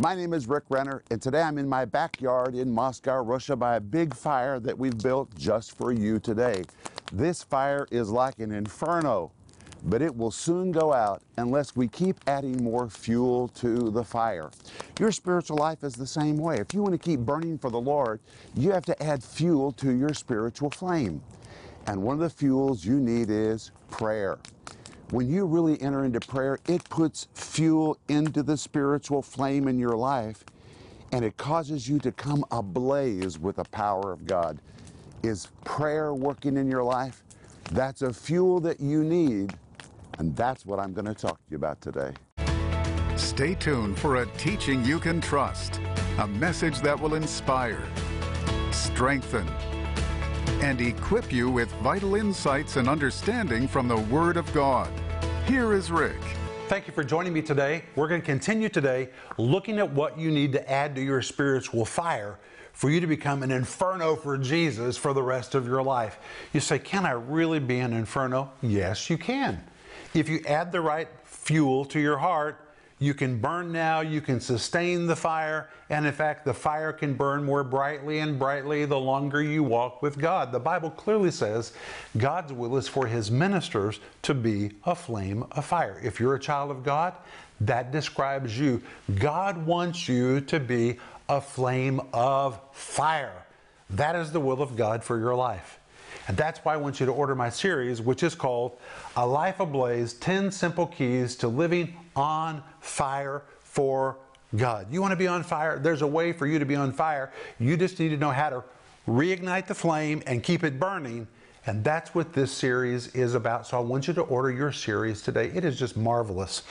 My name is Rick Renner, and today I'm in my backyard in Moscow, Russia, by a big fire that we've built just for you today. This fire is like an inferno, but it will soon go out unless we keep adding more fuel to the fire. Your spiritual life is the same way. If you want to keep burning for the Lord, you have to add fuel to your spiritual flame. And one of the fuels you need is prayer when you really enter into prayer, it puts fuel into the spiritual flame in your life and it causes you to come ablaze with the power of God. Is prayer working in your life? That's a fuel that you need, and that's what I'm going to talk to you about today. Stay tuned for a teaching you can trust, a message that will inspire, strengthen, and equip you with vital insights and understanding from the Word of God. Here is Rick. Thank you for joining me today. We're going to continue today looking at what you need to add to your spiritual fire for you to become an inferno for Jesus for the rest of your life. You say, Can I really be an inferno? Yes, you can. If you add the right fuel to your heart, you can burn now, you can sustain the fire, and in fact, the fire can burn more brightly and brightly the longer you walk with God. The Bible clearly says God's will is for His ministers to be a flame of fire. If you're a child of God, that describes you. God wants you to be a flame of fire. That is the will of God for your life. And that's why I want you to order my series, which is called A Life Ablaze 10 Simple Keys to Living on Fire for God. You want to be on fire? There's a way for you to be on fire. You just need to know how to reignite the flame and keep it burning. And that's what this series is about. So I want you to order your series today. It is just marvelous.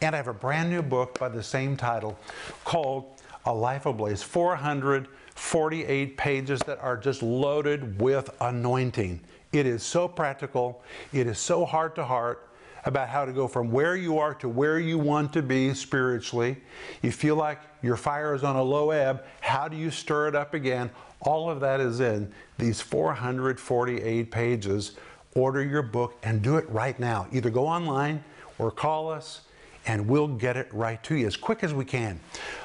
And I have a brand new book by the same title called A Life Ablaze 400 48 pages that are just loaded with anointing. It is so practical, it is so heart to heart about how to go from where you are to where you want to be spiritually. You feel like your fire is on a low ebb. How do you stir it up again? All of that is in these 448 pages. Order your book and do it right now. Either go online or call us and we'll get it right to you as quick as we can.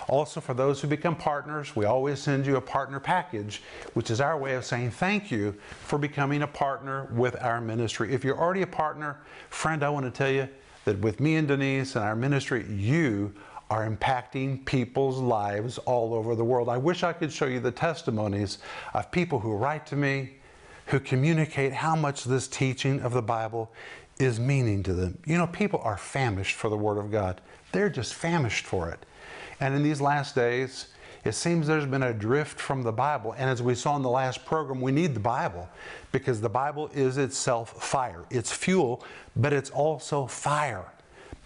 Also, for those who become partners, we always send you a partner package, which is our way of saying thank you for becoming a partner with our ministry. If you're already a partner, friend, I want to tell you that with me and Denise and our ministry, you are impacting people's lives all over the world. I wish I could show you the testimonies of people who write to me, who communicate how much this teaching of the Bible is meaning to them. You know, people are famished for the Word of God. They're just famished for it. And in these last days, it seems there's been a drift from the Bible. And as we saw in the last program, we need the Bible because the Bible is itself fire. It's fuel, but it's also fire.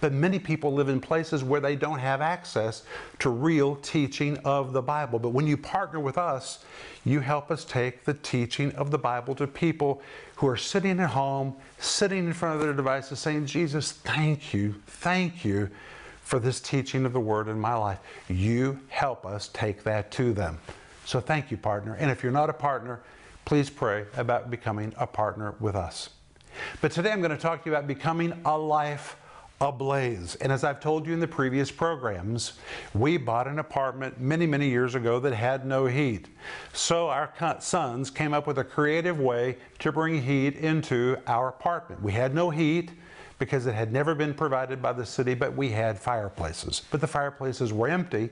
But many people live in places where they don't have access to real teaching of the Bible. But when you partner with us, you help us take the teaching of the Bible to people who are sitting at home, sitting in front of their devices, saying, Jesus, thank you, thank you for this teaching of the Word in my life. You help us take that to them. So thank you, partner. And if you're not a partner, please pray about becoming a partner with us. But today I'm going to talk to you about becoming a life ablaze. And as I've told you in the previous programs, we bought an apartment many, many years ago that had no heat. So our sons came up with a creative way to bring heat into our apartment. We had no heat because it had never been provided by the city, but we had fireplaces. But the fireplaces were empty,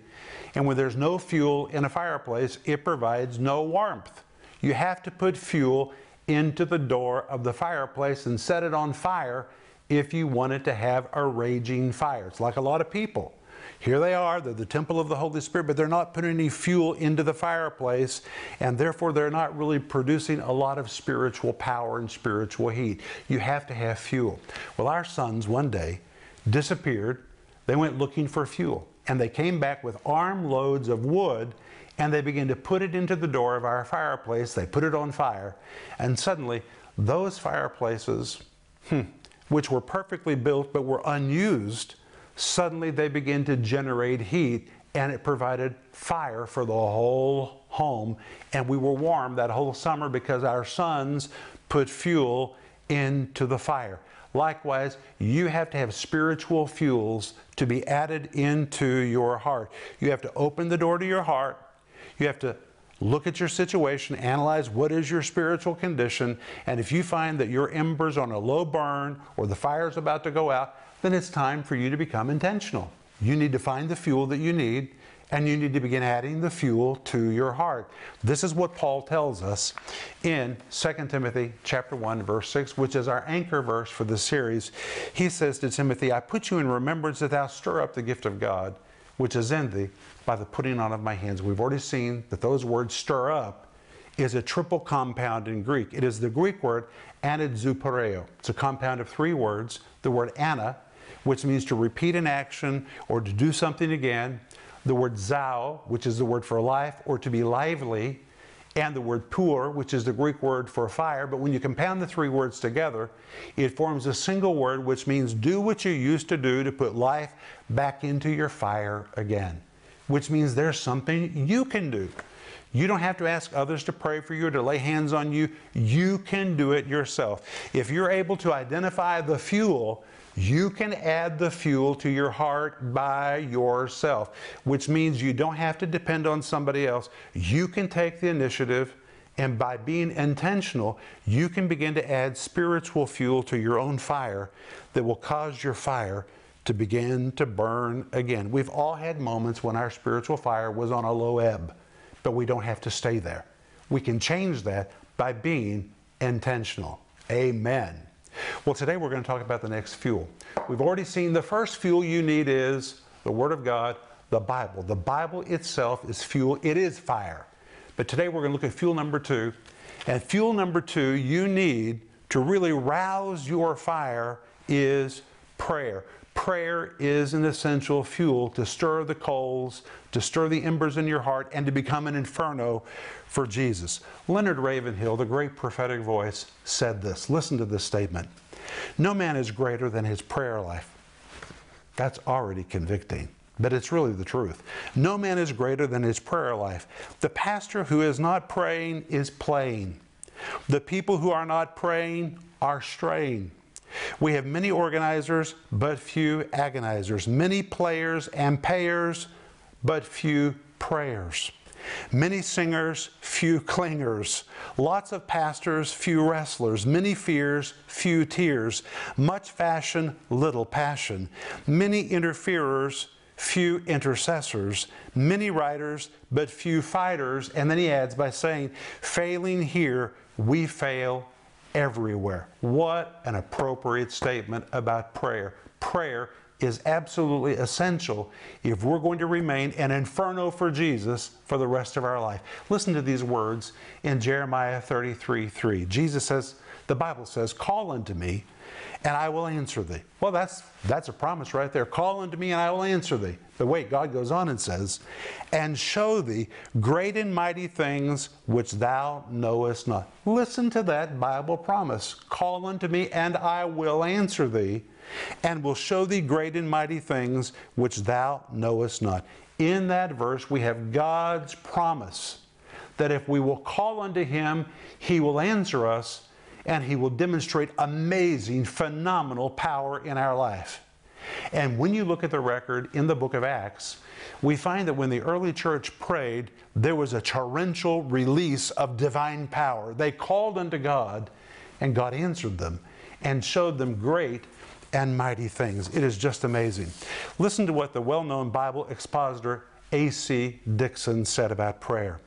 and when there's no fuel in a fireplace, it provides no warmth. You have to put fuel into the door of the fireplace and set it on fire if you wanted to have a raging fire. It's like a lot of people. Here they are, they're the temple of the Holy Spirit, but they're not putting any fuel into the fireplace, and therefore they're not really producing a lot of spiritual power and spiritual heat. You have to have fuel. Well, our sons one day disappeared. They went looking for fuel, and they came back with armloads of wood, and they began to put it into the door of our fireplace. They put it on fire, and suddenly those fireplaces, hmm, which were perfectly built but were unused, suddenly they began to generate heat and it provided fire for the whole home. And we were warm that whole summer because our sons put fuel into the fire. Likewise, you have to have spiritual fuels to be added into your heart. You have to open the door to your heart. You have to look at your situation, analyze what is your spiritual condition, and if you find that your embers on a low burn or the fire is about to go out, then it's time for you to become intentional. You need to find the fuel that you need and you need to begin adding the fuel to your heart. This is what Paul tells us in 2 Timothy chapter 1 verse 6, which is our anchor verse for the series. He says to Timothy, I put you in remembrance that thou stir up the gift of God, which is in thee by the putting on of my hands. We've already seen that those words stir up is a triple compound in Greek. It is the Greek word anadzupareo. It's a compound of three words. The word ana, which means to repeat an action or to do something again the word zao, which is the word for life or to be lively, and the word pur, which is the Greek word for fire. But when you compound the three words together, it forms a single word which means do what you used to do to put life back into your fire again, which means there's something you can do. You don't have to ask others to pray for you or to lay hands on you. You can do it yourself. If you're able to identify the fuel you can add the fuel to your heart by yourself, which means you don't have to depend on somebody else. You can take the initiative, and by being intentional, you can begin to add spiritual fuel to your own fire that will cause your fire to begin to burn again. We've all had moments when our spiritual fire was on a low ebb, but we don't have to stay there. We can change that by being intentional. Amen. Well, today we're going to talk about the next fuel. We've already seen the first fuel you need is the Word of God, the Bible. The Bible itself is fuel, it is fire. But today we're going to look at fuel number two. And fuel number two you need to really rouse your fire is prayer. Prayer is an essential fuel to stir the coals, to stir the embers in your heart, and to become an inferno for Jesus. Leonard Ravenhill, the great prophetic voice, said this. Listen to this statement No man is greater than his prayer life. That's already convicting, but it's really the truth. No man is greater than his prayer life. The pastor who is not praying is playing. The people who are not praying are straying. We have many organizers, but few agonizers, many players and payers, but few prayers. Many singers, few clingers. Lots of pastors, few wrestlers. Many fears, few tears. Much fashion, little passion. Many interferers, few intercessors. Many writers, but few fighters. And then he adds by saying, failing here, we fail everywhere. What an appropriate statement about prayer. Prayer is absolutely essential if we're going to remain an inferno for Jesus for the rest of our life. Listen to these words in Jeremiah 33 3. Jesus says, the Bible says, Call unto me, and I will answer thee. Well, that's, that's a promise right there. Call unto me, and I will answer thee. But wait, God goes on and says, And show thee great and mighty things which thou knowest not. Listen to that Bible promise. Call unto me, and I will answer thee, and will show thee great and mighty things which thou knowest not. In that verse, we have God's promise that if we will call unto Him, He will answer us and He will demonstrate amazing, phenomenal power in our life. And when you look at the record in the book of Acts, we find that when the early church prayed, there was a torrential release of divine power. They called unto God, and God answered them and showed them great and mighty things. It is just amazing. Listen to what the well known Bible expositor A.C. Dixon said about prayer.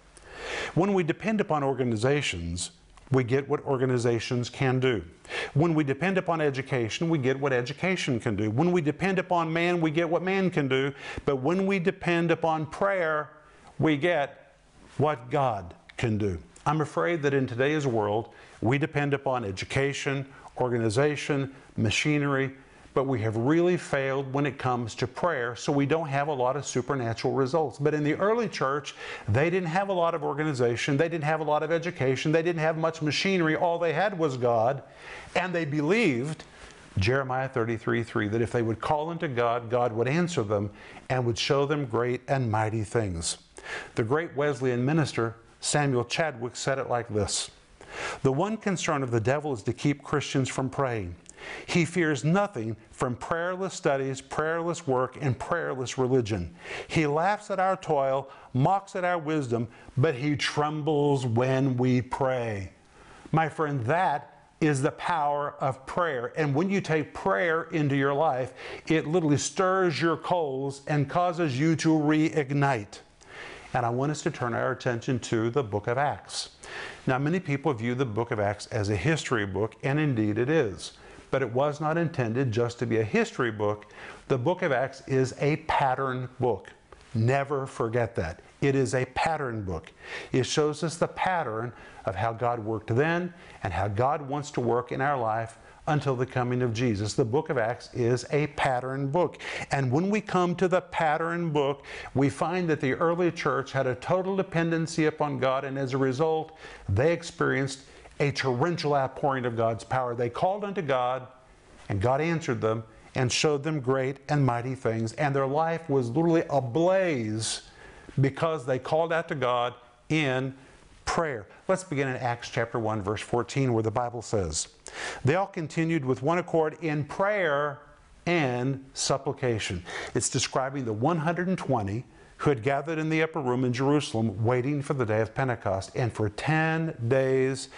When we depend upon organizations, we get what organizations can do. When we depend upon education, we get what education can do. When we depend upon man, we get what man can do. But when we depend upon prayer, we get what God can do. I'm afraid that in today's world, we depend upon education, organization, machinery, but we have really failed when it comes to prayer, so we don't have a lot of supernatural results. But in the early church, they didn't have a lot of organization, they didn't have a lot of education, they didn't have much machinery. All they had was God, and they believed. Jeremiah 33 3, that if they would call unto God, God would answer them and would show them great and mighty things. The great Wesleyan minister, Samuel Chadwick, said it like this The one concern of the devil is to keep Christians from praying. He fears nothing from prayerless studies, prayerless work, and prayerless religion. He laughs at our toil, mocks at our wisdom, but he trembles when we pray. My friend, that is the power of prayer. And when you take prayer into your life, it literally stirs your coals and causes you to reignite. And I want us to turn our attention to the book of Acts. Now, many people view the book of Acts as a history book, and indeed it is. But it was not intended just to be a history book. The book of Acts is a pattern book. Never forget that. It is a pattern book. It shows us the pattern of how God worked then and how God wants to work in our life until the coming of Jesus. The book of Acts is a pattern book. And when we come to the pattern book, we find that the early church had a total dependency upon God, and as a result, they experienced a torrential outpouring of God's power. They called unto God, and God answered them and showed them great and mighty things. And their life was literally ablaze because they called out to God in prayer. Let's begin in Acts chapter 1, verse 14, where the Bible says, They all continued with one accord in prayer and supplication. It's describing the 120 who had gathered in the upper room in Jerusalem waiting for the day of Pentecost. And for 10 days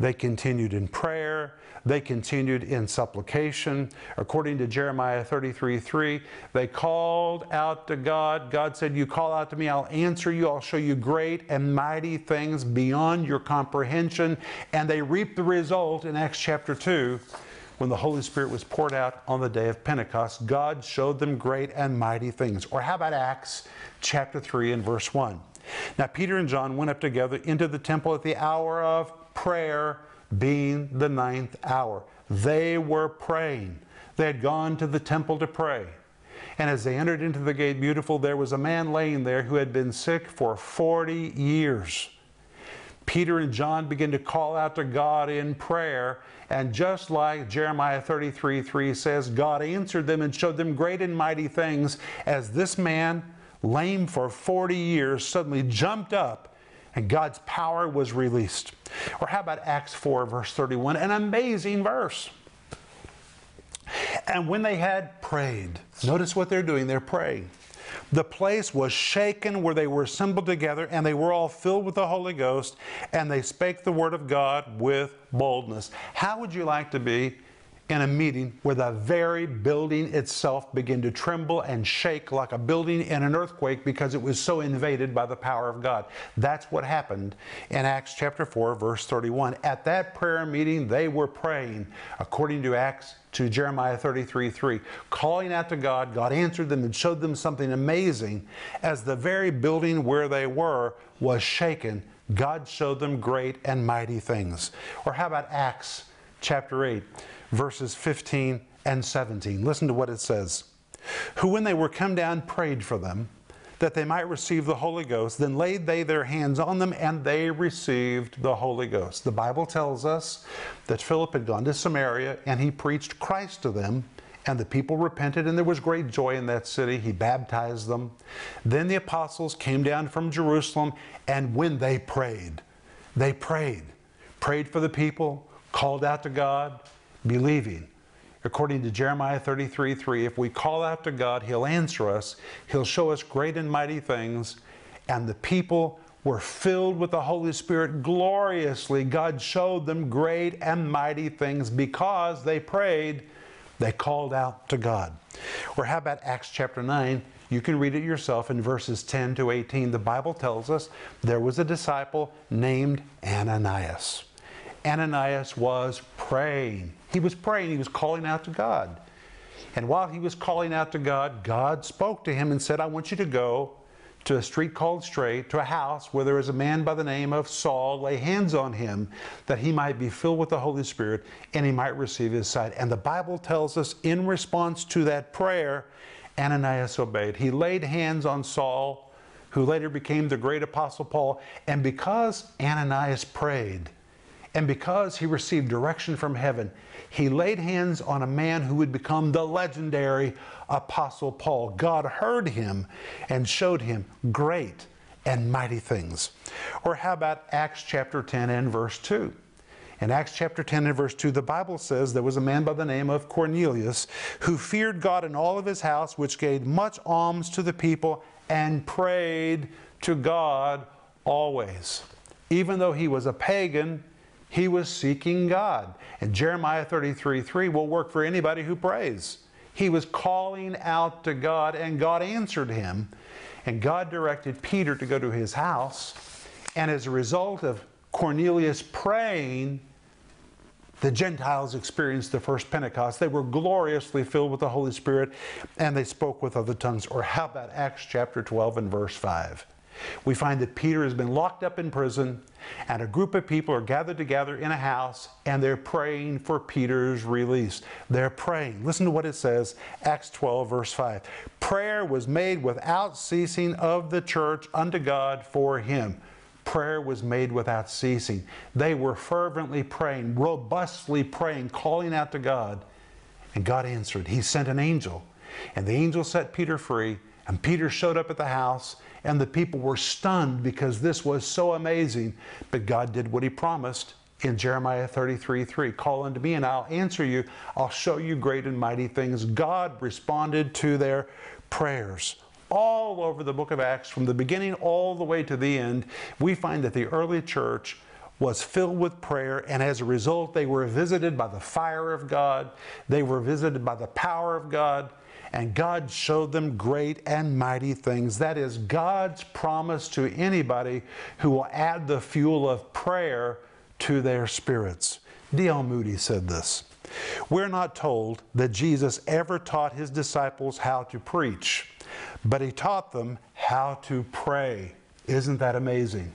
they continued in prayer they continued in supplication. According to Jeremiah 33 3, they called out to God. God said, You call out to me, I'll answer you, I'll show you great and mighty things beyond your comprehension. And they reaped the result in Acts chapter 2 when the Holy Spirit was poured out on the day of Pentecost, God showed them great and mighty things. Or how about Acts chapter 3 and verse 1? Now, Peter and John went up together into the temple at the hour of prayer being the ninth hour. They were praying. They had gone to the temple to pray. And as they entered into the gate beautiful, there was a man laying there who had been sick for 40 years. Peter and John began to call out to God in prayer. And just like Jeremiah 33 3 says, God answered them and showed them great and mighty things as this man, lame for 40 years, suddenly jumped up and God's power was released. Or how about Acts 4, verse 31? An amazing verse. And when they had prayed, notice what they're doing, they're praying. The place was shaken where they were assembled together, and they were all filled with the Holy Ghost, and they spake the word of God with boldness. How would you like to be in a meeting where the very building itself began to tremble and shake like a building in an earthquake because it was so invaded by the power of God. That's what happened in Acts chapter 4 verse 31. At that prayer meeting they were praying according to Acts to Jeremiah 33 3, calling out to God. God answered them and showed them something amazing. As the very building where they were was shaken, God showed them great and mighty things. Or how about Acts chapter 8? Verses 15 and 17. Listen to what it says. Who, when they were come down, prayed for them that they might receive the Holy Ghost. Then laid they their hands on them, and they received the Holy Ghost. The Bible tells us that Philip had gone to Samaria and he preached Christ to them. And the people repented, and there was great joy in that city. He baptized them. Then the apostles came down from Jerusalem, and when they prayed, they prayed, prayed for the people, called out to God, believing. According to Jeremiah 33 3, if we call out to God, He'll answer us, He'll show us great and mighty things. And the people were filled with the Holy Spirit gloriously. God showed them great and mighty things because they prayed, they called out to God. Or how about Acts chapter 9? You can read it yourself in verses 10 to 18. The Bible tells us there was a disciple named Ananias. Ananias was praying. He was praying, he was calling out to God. And while he was calling out to God, God spoke to him and said, I want you to go to a street called Straight, to a house where there is a man by the name of Saul, lay hands on him that he might be filled with the Holy Spirit and he might receive his sight. And the Bible tells us in response to that prayer, Ananias obeyed. He laid hands on Saul, who later became the great apostle Paul. And because Ananias prayed, and because he received direction from heaven, he laid hands on a man who would become the legendary Apostle Paul. God heard him and showed him great and mighty things. Or how about Acts chapter 10 and verse 2? In Acts chapter 10 and verse 2, the Bible says there was a man by the name of Cornelius who feared God and all of his house, which gave much alms to the people and prayed to God always. Even though he was a pagan, he was seeking God. And Jeremiah 33 3 will work for anybody who prays. He was calling out to God, and God answered him. And God directed Peter to go to his house. And as a result of Cornelius praying, the Gentiles experienced the first Pentecost. They were gloriously filled with the Holy Spirit and they spoke with other tongues. Or how about Acts chapter 12 and verse 5? We find that Peter has been locked up in prison, and a group of people are gathered together in a house, and they're praying for Peter's release. They're praying. Listen to what it says, Acts 12, verse 5. Prayer was made without ceasing of the church unto God for him. Prayer was made without ceasing. They were fervently praying, robustly praying, calling out to God, and God answered. He sent an angel, and the angel set Peter free, and Peter showed up at the house and the people were stunned because this was so amazing. But God did what He promised in Jeremiah 33 3. Call unto me, and I'll answer you. I'll show you great and mighty things. God responded to their prayers. All over the book of Acts, from the beginning all the way to the end, we find that the early church was filled with prayer, and as a result, they were visited by the fire of God, they were visited by the power of God, and God showed them great and mighty things. That is God's promise to anybody who will add the fuel of prayer to their spirits. D.L. Moody said this We're not told that Jesus ever taught his disciples how to preach, but he taught them how to pray. Isn't that amazing?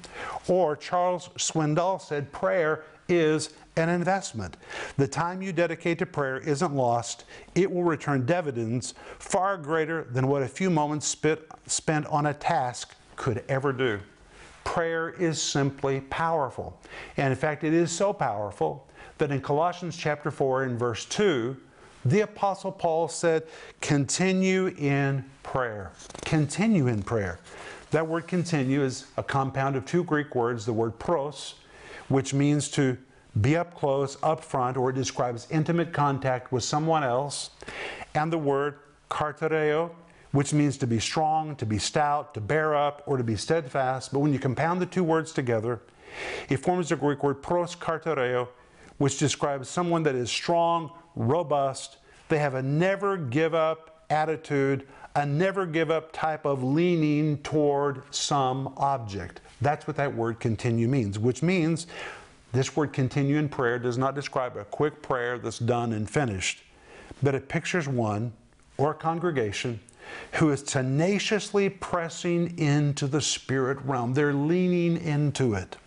Or Charles Swindoll said prayer is an investment. The time you dedicate to prayer isn't lost, it will return dividends far greater than what a few moments spent on a task could ever do. Prayer is simply powerful. And in fact, it is so powerful that in Colossians chapter 4 and verse 2, the Apostle Paul said, Continue in prayer. Continue in prayer. That word continue is a compound of two Greek words, the word pros, which means to be up close, up front, or it describes intimate contact with someone else, and the word kartereo, which means to be strong, to be stout, to bear up, or to be steadfast. But when you compound the two words together, it forms the Greek word pros kartereo, which describes someone that is strong, robust. They have a never give up attitude, a never give up type of leaning toward some object. That's what that word continue means, which means this word continue in prayer does not describe a quick prayer that's done and finished, but it pictures one or a congregation who is tenaciously pressing into the spirit realm. They're leaning into it,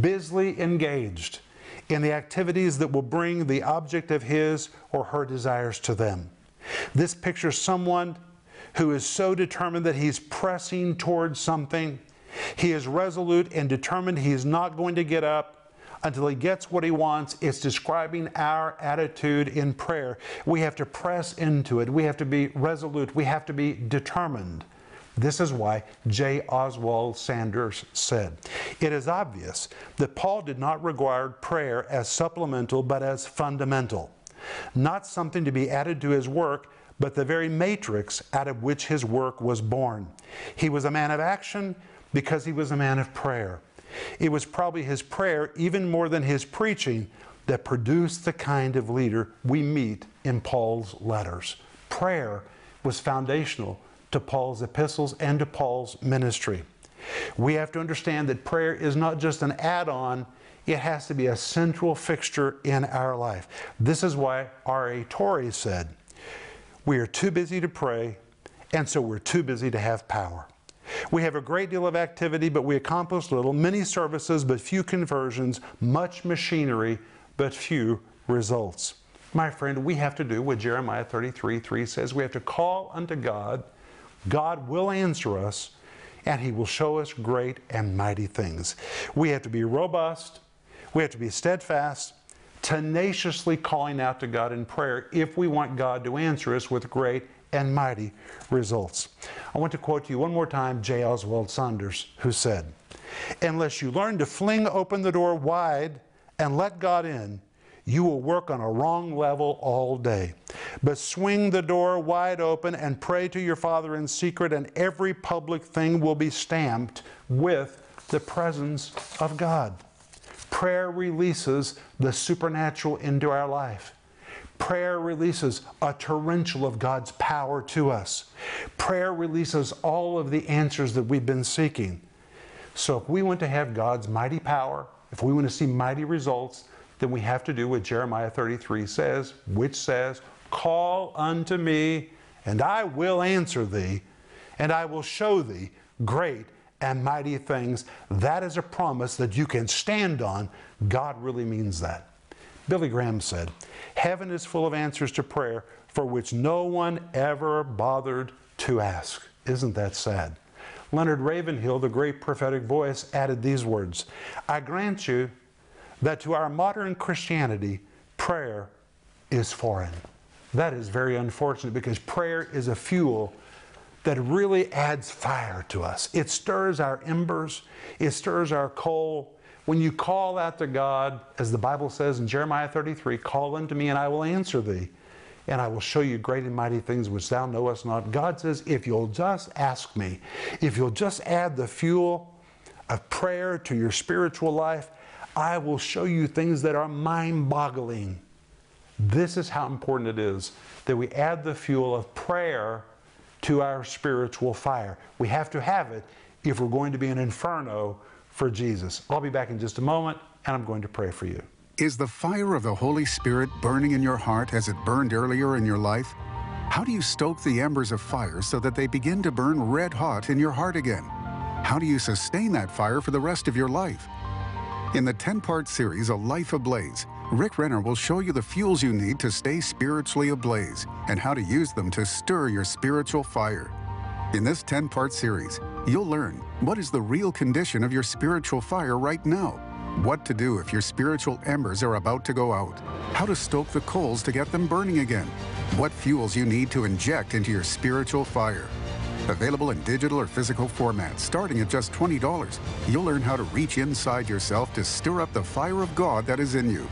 busily engaged in the activities that will bring the object of his or her desires to them. This pictures someone who is so determined that he's pressing towards something. He is resolute and determined he is not going to get up until he gets what he wants. It's describing our attitude in prayer. We have to press into it. We have to be resolute. We have to be determined. This is why J. Oswald Sanders said It is obvious that Paul did not regard prayer as supplemental but as fundamental, not something to be added to his work, but the very matrix out of which his work was born. He was a man of action because he was a man of prayer. It was probably his prayer, even more than his preaching, that produced the kind of leader we meet in Paul's letters. Prayer was foundational to Paul's epistles and to Paul's ministry. We have to understand that prayer is not just an add on, it has to be a central fixture in our life. This is why R.A. Torrey said, We are too busy to pray, and so we're too busy to have power. We have a great deal of activity, but we accomplish little. Many services, but few conversions. Much machinery, but few results. My friend, we have to do what Jeremiah 33 3 says. We have to call unto God. God will answer us, and He will show us great and mighty things. We have to be robust. We have to be steadfast tenaciously calling out to God in prayer if we want God to answer us with great and mighty results. I want to quote to you one more time J. Oswald Sanders, who said, Unless you learn to fling open the door wide and let God in, you will work on a wrong level all day. But swing the door wide open and pray to your Father in secret, and every public thing will be stamped with the presence of God. Prayer releases the supernatural into our life. Prayer releases a torrential of God's power to us. Prayer releases all of the answers that we've been seeking. So, if we want to have God's mighty power, if we want to see mighty results, then we have to do what Jeremiah 33 says, which says, Call unto me, and I will answer thee, and I will show thee great and mighty things. That is a promise that you can stand on. God really means that. Billy Graham said, Heaven is full of answers to prayer for which no one ever bothered to ask. Isn't that sad? Leonard Ravenhill, the great prophetic voice, added these words I grant you that to our modern Christianity, prayer is foreign. That is very unfortunate because prayer is a fuel that really adds fire to us. It stirs our embers, it stirs our coal. When you call out to God, as the Bible says in Jeremiah 33, call unto me and I will answer thee, and I will show you great and mighty things which thou knowest not. God says, if you'll just ask me, if you'll just add the fuel of prayer to your spiritual life, I will show you things that are mind boggling. This is how important it is that we add the fuel of prayer to our spiritual fire. We have to have it if we're going to be an inferno for Jesus. I'll be back in just a moment and I'm going to pray for you. Is the fire of the Holy Spirit burning in your heart as it burned earlier in your life? How do you stoke the embers of fire so that they begin to burn red hot in your heart again? How do you sustain that fire for the rest of your life? In the 10 part series, A Life Ablaze, Rick Renner will show you the fuels you need to stay spiritually ablaze and how to use them to stir your spiritual fire. In this 10 part series, you'll learn what is the real condition of your spiritual fire right now, what to do if your spiritual embers are about to go out, how to stoke the coals to get them burning again, what fuels you need to inject into your spiritual fire. Available in digital or physical formats, starting at just $20, you'll learn how to reach inside yourself to stir up the fire of God that is in you.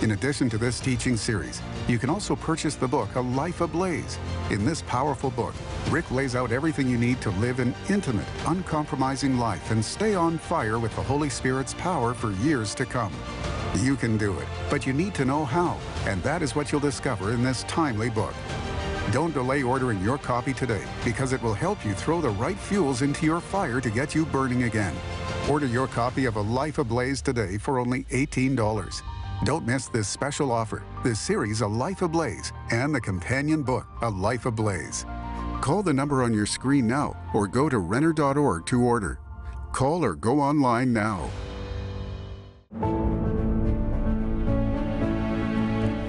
In addition to this teaching series, you can also purchase the book A Life Ablaze. In this powerful book, Rick lays out everything you need to live an intimate, uncompromising life and stay on fire with the Holy Spirit's power for years to come. You can do it, but you need to know how, and that is what you'll discover in this timely book. Don't delay ordering your copy today because it will help you throw the right fuels into your fire to get you burning again. Order your copy of A Life Ablaze today for only $18. Don't miss this special offer, this series A Life Ablaze, and the companion book A Life Ablaze. Call the number on your screen now or go to Renner.org to order. Call or go online now.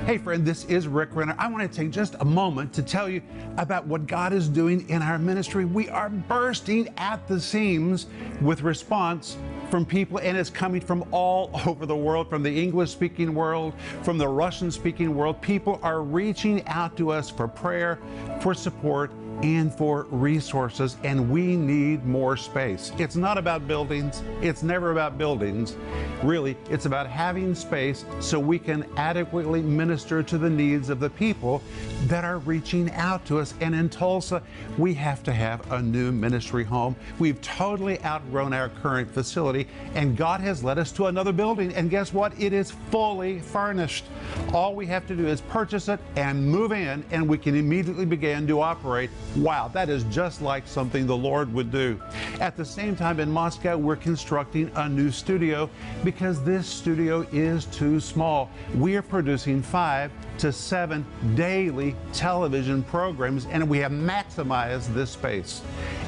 Hey, friend, this is Rick Renner. I want to take just a moment to tell you about what God is doing in our ministry. We are bursting at the seams with response from people, and it's coming from all over the world, from the English speaking world, from the Russian speaking world. People are reaching out to us for prayer, for support, and for resources, and we need more space. It's not about buildings, it's never about buildings. Really, it's about having space so we can adequately minister to the needs of the people that are reaching out to us. And in Tulsa, we have to have a new ministry home. We've totally outgrown our current facility, and God has led us to another building. And guess what? It is fully furnished. All we have to do is purchase it and move in, and we can immediately begin to operate Wow, that is just like something the Lord would do. At the same time, in Moscow, we're constructing a new studio because this studio is too small. We are producing five to seven daily television programs, and we have maximized this space.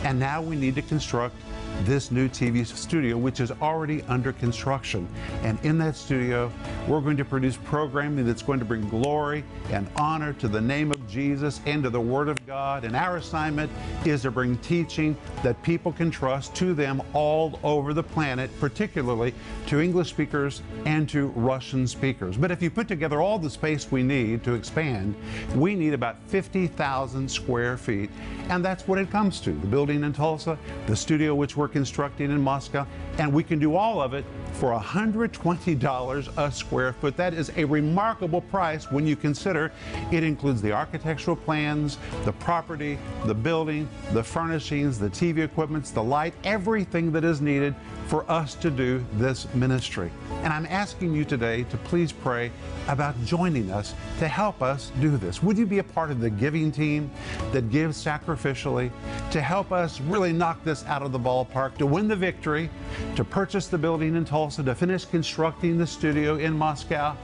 And now we need to construct this new TV studio, which is already under construction. And in that studio, we're going to produce programming that's going to bring glory and honor to the name of Jesus into the Word of God. And our assignment is to bring teaching that people can trust to them all over the planet, particularly to English speakers and to Russian speakers. But if you put together all the space we need to expand, we need about 50,000 square feet. And that's what it comes to the building in Tulsa, the studio which we're constructing in Moscow, and we can do all of it for $120 a square foot. That is a remarkable price when you consider it includes the architectural plans, the property, the building, the furnishings, the TV equipments, the light, everything that is needed for us to do this ministry. And I'm asking you today to please pray about joining us to help us do this. Would you be a part of the giving team that gives sacrificially to help us really knock this out of the ballpark, to win the victory, to purchase the building in Tulsa, to finish constructing the studio in Moscow?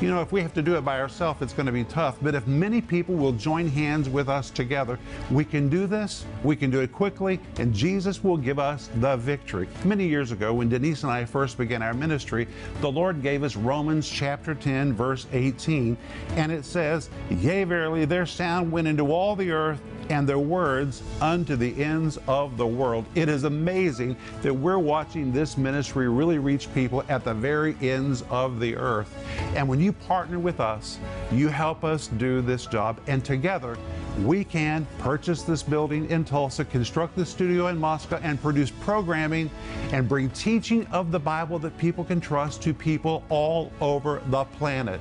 You know, if we have to do it by ourselves, it's going to be tough. But if many people will join hands with us together, we can do this, we can do it quickly, and Jesus will give us the victory. Many years ago, when Denise and I first began our ministry, the Lord gave us Romans chapter 10, verse 18, and it says, Yea, verily, their sound went into all the earth and their words unto the ends of the world. It is amazing that we're watching this ministry really reach people at the very ends of the earth. And when you partner with us, you help us do this job, and together we can purchase this building in Tulsa, construct the studio in Moscow, and produce programming and bring teaching of the Bible that people can trust to people all over the planet.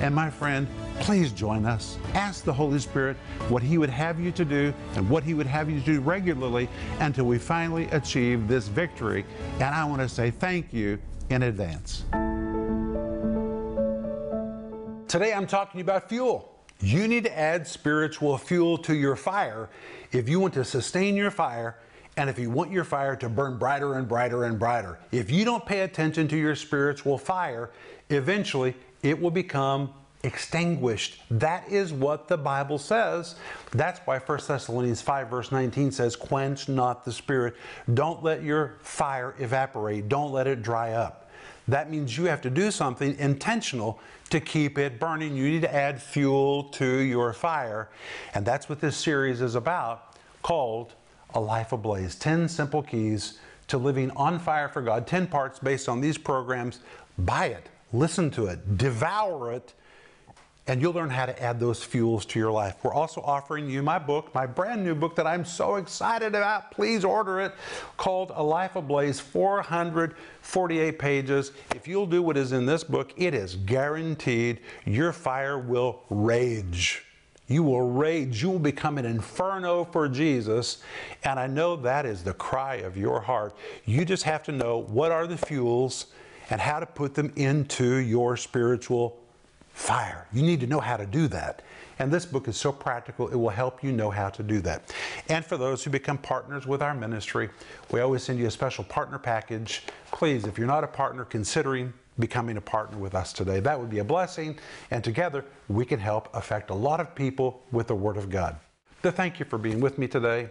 And my friend, please join us. Ask the Holy Spirit what He would have you to do and what He would have you to do regularly until we finally achieve this victory. And I want to say thank you in advance. Today I'm talking about fuel. You need to add spiritual fuel to your fire if you want to sustain your fire and if you want your fire to burn brighter and brighter and brighter. If you don't pay attention to your spiritual fire, eventually it will become extinguished. That is what the Bible says. That's why 1 Thessalonians 5, verse 19 says, Quench not the spirit. Don't let your fire evaporate, don't let it dry up. That means you have to do something intentional to keep it burning. You need to add fuel to your fire. And that's what this series is about, called A Life Ablaze 10 Simple Keys to Living on Fire for God. 10 parts based on these programs. Buy it, listen to it, devour it and you'll learn how to add those fuels to your life. We're also offering you my book, my brand new book that I'm so excited about. Please order it, called A Life Ablaze, 448 pages. If you'll do what is in this book, it is guaranteed your fire will rage. You will rage. You will become an inferno for Jesus. And I know that is the cry of your heart. You just have to know what are the fuels and how to put them into your spiritual fire. You need to know how to do that. And this book is so practical, it will help you know how to do that. And for those who become partners with our ministry, we always send you a special partner package. Please, if you're not a partner, considering becoming a partner with us today. That would be a blessing, and together we can help affect a lot of people with the Word of God. So thank you for being with me today.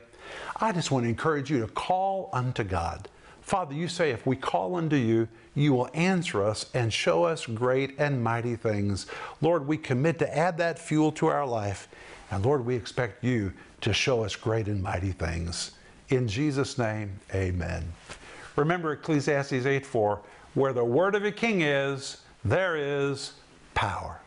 I just want to encourage you to call unto God. Father, you say if we call unto you, you will answer us and show us great and mighty things. Lord, we commit to add that fuel to our life. And Lord, we expect you to show us great and mighty things. In Jesus' name, amen. Remember Ecclesiastes 8 4, where the word of a king is, there is power.